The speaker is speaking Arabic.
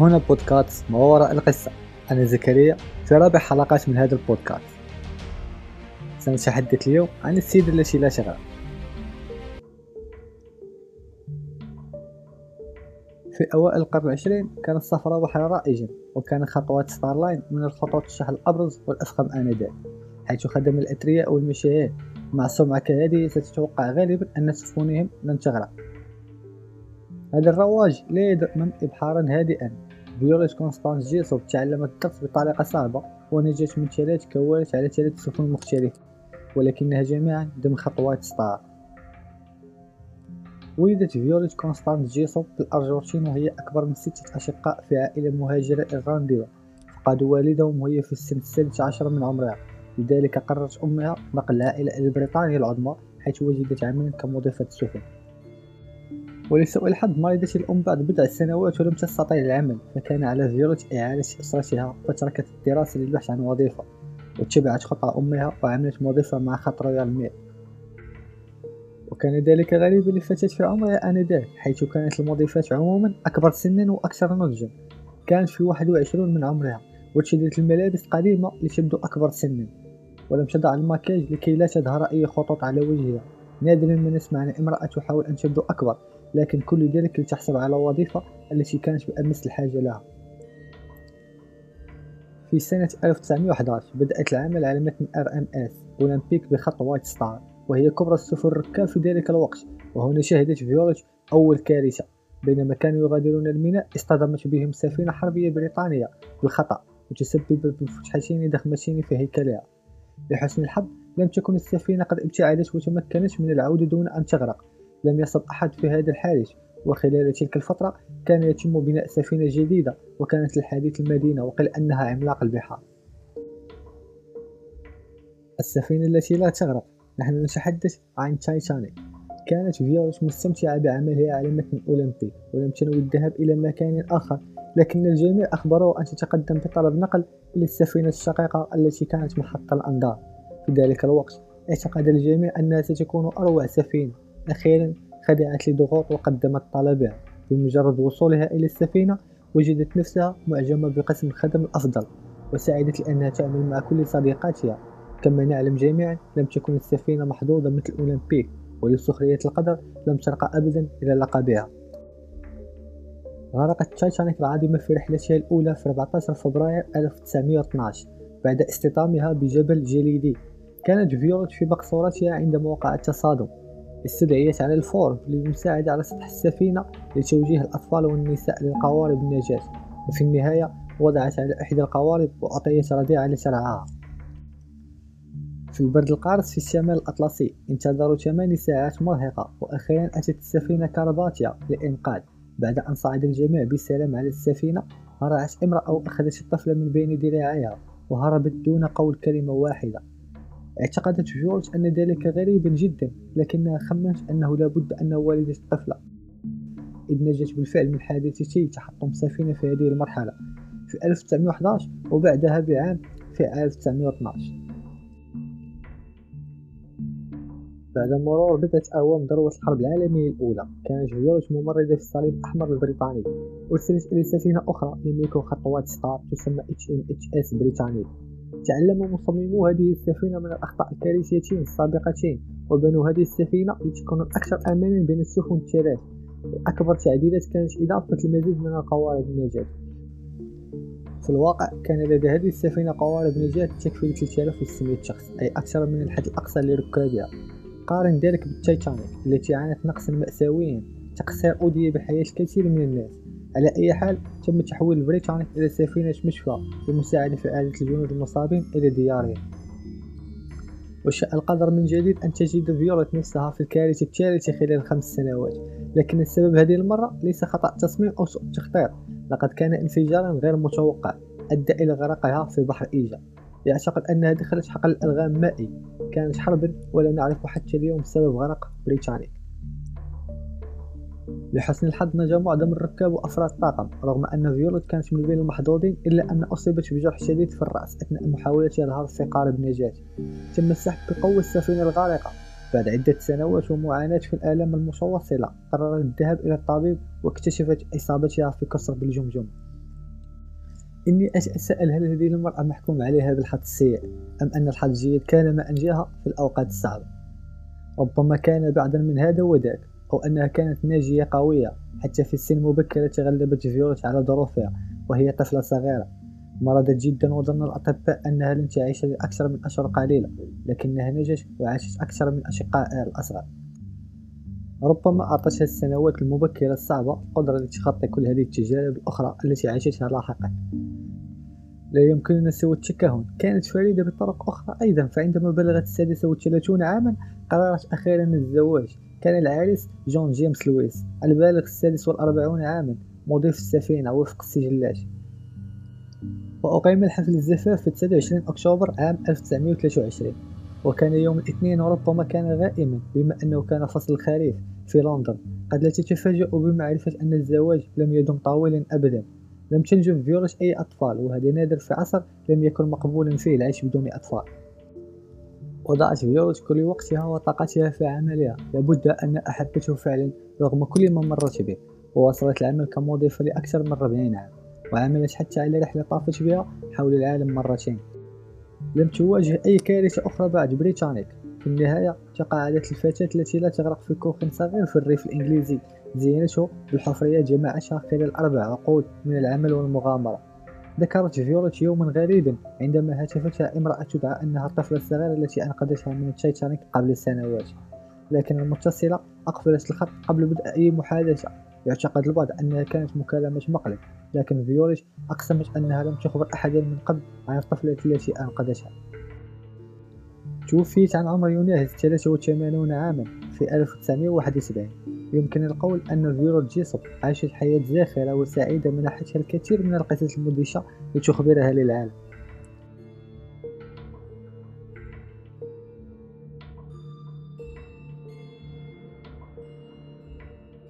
هنا بودكاست ما وراء القصة. أنا زكريا في رابع حلقات من هذا البودكاست. سنتحدث اليوم عن السيد التي لا شغل في أوائل القرن العشرين كان السفر بحر رائجا وكان خطوات ستارلاين من الخطوط الشحن الأبرز والأفخم آنذاك. حيث خدم الأثرياء والمشاهير مع سمعة كهذه ستتوقع غالبا أن سفنهم لن تغرق. هذا الرواج لا يؤمن إبحارا هادئا. فيوليت كونستانس جيسوب تعلمت الدرس بطريقة صعبة ونجت من ثلاث كوارث على ثلاث سفن مختلفة ولكنها جميعا ضمن خط وايت ستار ولدت فيوليت كونستانس جيسوب في الأرجنتين وهي أكبر من ستة أشقاء في عائلة مهاجرة إيرلندية فقدوا والدهم وهي في السن السادس عشر من عمرها. لذلك قررت أمها نقل العائلة إلى بريطانيا العظمى حيث وجدت عملا كمضيفة سفن ولسوء الحظ مرضت الأم بعد بضع سنوات ولم تستطع العمل فكان على فيولت إعالة أسرتها فتركت الدراسة للبحث عن وظيفة واتبعت خطى أمها وعملت موظفة مع خط رويال ميل وكان ذلك غريبا لفتاة في عمرها آنذاك حيث كانت المضيفات عموما أكبر سنا وأكثر نضجا. كانت في واحد وعشرون من عمرها وارتدت الملابس قديمة لتبدو أكبر سنا. ولم تضع المكياج لكي لا تظهر أي خطوط على وجهها. نادرا ما نسمع عن امرأة تحاول أن تبدو أكبر. لكن كل ذلك لتحصل على وظيفة التي كانت بأمس الحاجة لها. في سنة 1911 بدأت العمل على متن RMS أولمبيك بخط وايت ستار وهي كبرى السفن الركاب في ذلك الوقت وهنا شهدت فيولت أول كارثة. بينما كانوا يغادرون الميناء اصطدمت بهم سفينة حربية بريطانية بالخطأ وتسببت بفتحتين ضخمتين في هيكلها. لحسن الحظ لم تكن السفينة قد ابتعدت وتمكنت من العودة دون أن تغرق. لم يصب أحد في هذا الحادث وخلال تلك الفترة كان يتم بناء سفينة جديدة وكانت الحديث المدينة وقيل أنها عملاق البحار. السفينة التي لا تغرق نحن نتحدث عن تايتانيك. كانت فيروس مستمتعة بعملها على متن أولمبيك ولم تنوي الذهاب إلى مكان آخر لكن الجميع أخبروه أن تتقدم بطلب نقل إلى السفينة الشقيقة التي كانت محط الأنظار. في ذلك الوقت اعتقد الجميع أنها ستكون أروع سفينة. أخيرا خدعت لضغوط وقدمت طلبها. بمجرد وصولها إلى السفينة وجدت نفسها معجبة بقسم الخدم الأفضل وسعدت لأنها تعمل مع كل صديقاتها. كما نعلم جميعا لم تكن السفينة محظوظة مثل أولمبيك ولسخرية القدر لم ترقى أبدا إلى لقبها. غرقت تايتانيك العاصمة في رحلتها الأولى في 14 فبراير 1912 بعد اصطدامها بجبل جليدي. كانت فيولت في مقصورتها عندما وقع التصادم. استدعيت على الفور للمساعدة على سطح السفينة لتوجيه الأطفال والنساء للقوارب النجاة. وفي النهاية وضعت على إحدى القوارب وأعطيت رضيعة لترعاها في البرد القارس في الشمال الأطلسي انتظروا ثماني ساعات مرهقة وأخيرا أتت السفينة كارباتيا للإنقاذ. بعد أن صعد الجميع بسلام على السفينة هرعت امرأة وأخذت الطفل من بين ذراعيها وهربت دون قول كلمة واحدة. اعتقدت جورج أن ذلك غريبا جدا لكنها خمنت أنه لابد أنه والدة الطفلة. إذ نجت بالفعل من حادثتي تحطم سفينة في هذه المرحلة في 1911 وبعدها بعام في 1912 بعد مرور بضعة أعوام ذروة الحرب العالمية الأولى كانت جورج ممرضة في الصليب الأحمر البريطاني أرسلت إلى سفينة أخرى يملك خطوات ستار تسمى HMHS بريطانيا تعلم مصممو هذه السفينة من الأخطاء الكارثيتين السابقتين وبنوا هذه السفينة لتكون الأكثر أمانا بين السفن الثلاث وأكبر تعديلات كانت إضافة المزيد من القوارب النجاة. في الواقع كان لدى هذه السفينة قوارب نجاة تكفي ل 3600 شخص أي أكثر من الحد الأقصى لركابها. قارن ذلك بالتايتانيك التي عانت نقصا مأساويا تقصير أودى بحياة الكثير من الناس. على أي حال تم تحويل البريطانيك إلى سفينة مشفى للمساعدة في إعادة الجنود المصابين إلى ديارهم. وشاء القدر من جديد أن تجد فيولت نفسها في الكارثة الثالثة خلال خمس سنوات. لكن السبب هذه المرة ليس خطأ تصميم أو سوء تخطيط. لقد كان انفجارا غير متوقع أدى إلى غرقها في بحر إيجا. يعتقد أنها دخلت حقل ألغام مائي كانت حربا ولا نعرف حتى اليوم سبب غرق بريطانيك لحسن الحظ نجا معظم الركاب وأفراد الطاقم رغم أن فيولوت كانت من بين المحظوظين إلا أن أصيبت بجرح شديد في الرأس أثناء محاولتها الهرب في قارب النجاة تم السحب بقوة السفينة الغارقة. بعد عدة سنوات ومعاناة في الآلام المتواصلة قررت الذهاب إلى الطبيب واكتشفت إصابتها في كسر بالجمجمة إني أتساءل هل هذه المرأة محكوم عليها بالحظ السيء أم أن الحظ الجيد كان ما أنجاها في الأوقات الصعبة؟ ربما كان بعضا من هذا وذاك أو أنها كانت ناجية قوية حتى في السن مبكرة تغلبت فيولت على ظروفها وهي طفلة صغيرة. مرضت جدا وظن الأطباء أنها لن تعيش لأكثر من أشهر قليلة لكنها نجت وعاشت أكثر من أشقائها الأصغر ربما أعطتها السنوات المبكرة الصعبة القدرة لتخطي كل هذه التجارب الأخرى التي عاشتها لاحقا. لا يمكننا سوى التكهن. كانت فريدة بطرق أخرى أيضا فعندما بلغت السادسة والثلاثون عاما قررت أخيرا الزواج. كان العريس جون جيمس لويس البالغ السادس والأربعون عاما مضيف السفينة وفق السجلات وأقيم الحفل الزفاف في 29 أكتوبر عام 1923 وكان يوم الاثنين وربما كان غائما بما أنه كان فصل الخريف في لندن. قد لا تتفاجأ بمعرفة أن الزواج لم يدم طويلا أبدا. لم تنجب فيولت أي أطفال وهذا نادر في عصر لم يكن مقبولا فيه العيش بدون أطفال. وضعت فيولت كل وقتها وطاقتها في عملها. لابد أن أحبته فعلا رغم كل ما مرت به وواصلت العمل كمضيفة لأكثر من 40 عام وعملت حتى على رحلة طافت بها حول العالم مرتين. لم تواجه أي كارثة أخرى بعد بريتانيك في النهاية تقاعدت الفتاة التي لا تغرق في كوخ صغير في الريف الإنجليزي. زينته بالحفريات جمعتها خلال أربع عقود من العمل والمغامرة. ذكرت فيولت يوما غريبا عندما هاتفتها امرأة تدعي أنها الطفلة الصغيرة التي أنقذتها من التايتانيك قبل سنوات. لكن المتصلة أقفلت الخط قبل بدء أي محادثة. يعتقد البعض أنها كانت مكالمة مقلب لكن فيوليت أقسمت أنها لم تخبر أحدا من قبل عن الطفلة التي أنقذتها. توفيت عن عمر يناهز 83 عاما في 1971 يمكن القول أن فيوليت جيسوب عاشت حياة زاخرة وسعيدة منحتها الكثير من القصص المدهشة لتخبرها للعالم.